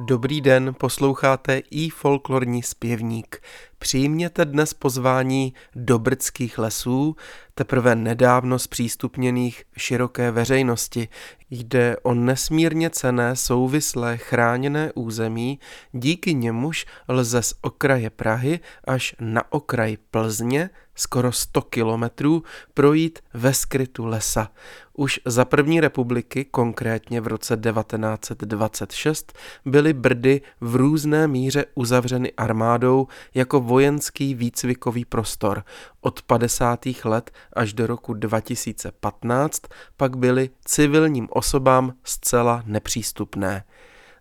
Dobrý den, posloucháte i folklorní zpěvník. Přijměte dnes pozvání do brdských lesů, teprve nedávno zpřístupněných široké veřejnosti. Jde o nesmírně cené souvislé chráněné území, díky němuž lze z okraje Prahy až na okraj Plzně skoro 100 kilometrů projít ve skrytu lesa. Už za první republiky, konkrétně v roce 1926, byly Brdy v různé míře uzavřeny armádou jako vojenský výcvikový prostor. Od 50. let až do roku 2015 pak byly civilním osobám zcela nepřístupné.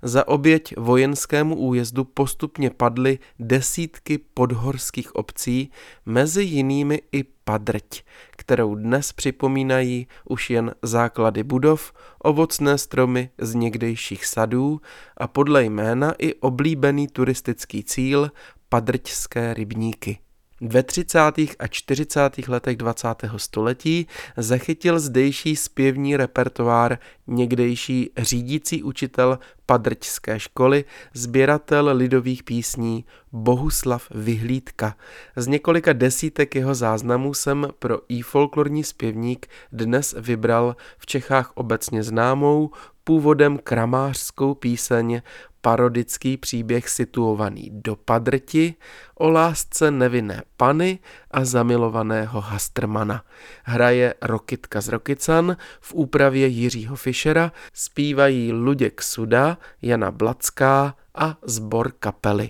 Za oběť vojenskému újezdu postupně padly desítky podhorských obcí, mezi jinými i Padrť, kterou dnes připomínají už jen základy budov, ovocné stromy z někdejších sadů a podle jména i oblíbený turistický cíl Padrťské rybníky. Ve 30. a 40. letech 20. století zachytil zdejší zpěvní repertoár někdejší řídící učitel padrťské školy, sběratel lidových písní Bohuslav Vyhlídka. Z několika desítek jeho záznamů jsem pro i folklorní zpěvník dnes vybral v Čechách obecně známou, původem kramářskou píseň parodický příběh situovaný do Padrti o lásce nevinné pany a zamilovaného Hastrmana. Hraje Rokitka z Rokican v úpravě Jiřího Fischera, zpívají Luděk Suda, Jana Blacká a zbor kapely.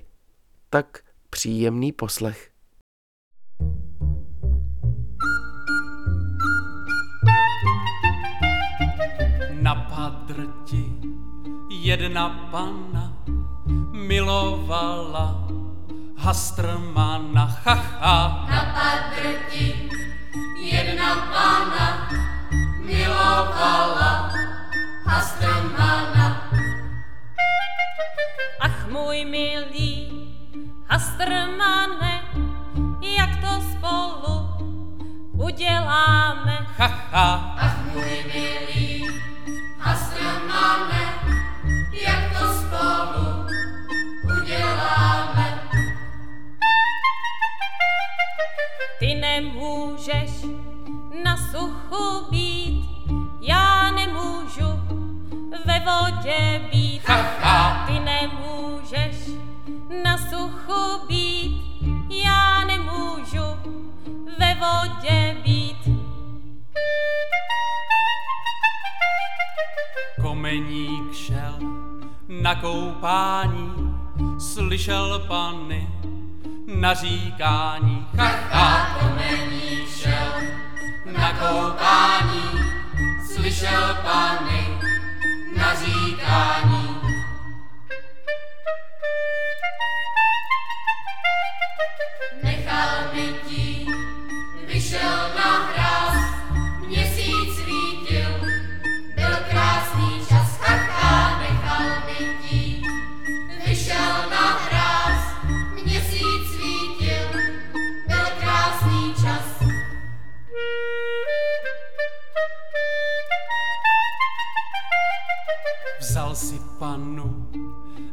Tak příjemný poslech. Na padrti jedna pana milovala Hastrmana, haha. Na padrti jedna pana milovala Hastrmana. Ach můj milý Hastrmane, jak to spolu uděláme? Haha. Ach můj milý suchu být, já nemůžu ve vodě být. Ty nemůžeš na suchu být, já nemůžu ve vodě být. Komeník šel na koupání, slyšel pany naříkání. Haha. Komeník šel na koupání, slyšel pany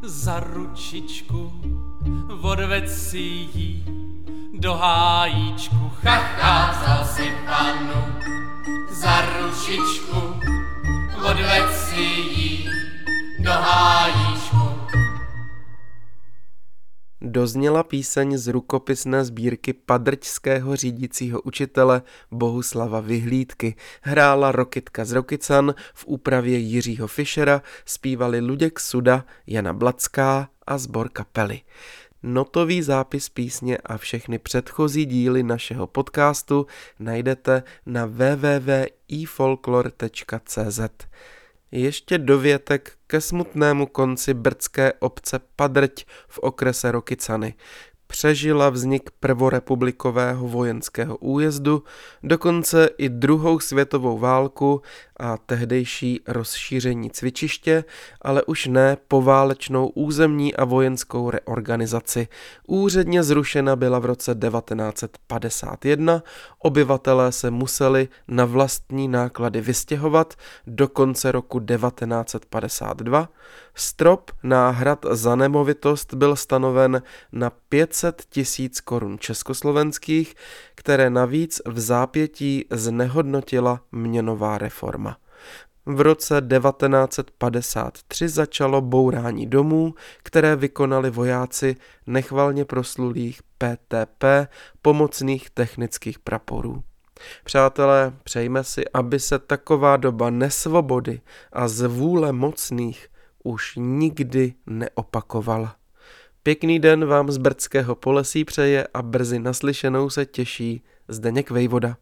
za ručičku, odved si jí do hájíčku. Haha. Vzal si panu za ručičku, Dozněla píseň z rukopisné sbírky padrťského řídícího učitele Bohuslava Vyhlídky. Hrála Rokitka z Rokican v úpravě Jiřího Fischera, zpívali Luděk Suda, Jana Blacká a zbor kapely. Notový zápis písně a všechny předchozí díly našeho podcastu najdete na www.ifolklor.cz. Ještě dovětek ke smutnému konci brdské obce Padrť v okrese Rokycany. Přežila vznik prvorepublikového vojenského újezdu, dokonce i druhou světovou válku a tehdejší rozšíření cvičiště, ale už ne poválečnou územní a vojenskou reorganizaci. Úředně zrušena byla v roce 1951, obyvatelé se museli na vlastní náklady vystěhovat do konce roku 1952. Strop náhrad za nemovitost byl stanoven na 500 tisíc korun československých, které navíc v zápětí znehodnotila měnová reforma. V roce 1953 začalo bourání domů, které vykonali vojáci nechvalně proslulých PTP, pomocných technických praporů. Přátelé, přejme si, aby se taková doba nesvobody a zvůle mocných už nikdy neopakovala. Pěkný den vám z Brdského polesí přeje a brzy naslyšenou se těší Zdeněk Vejvoda.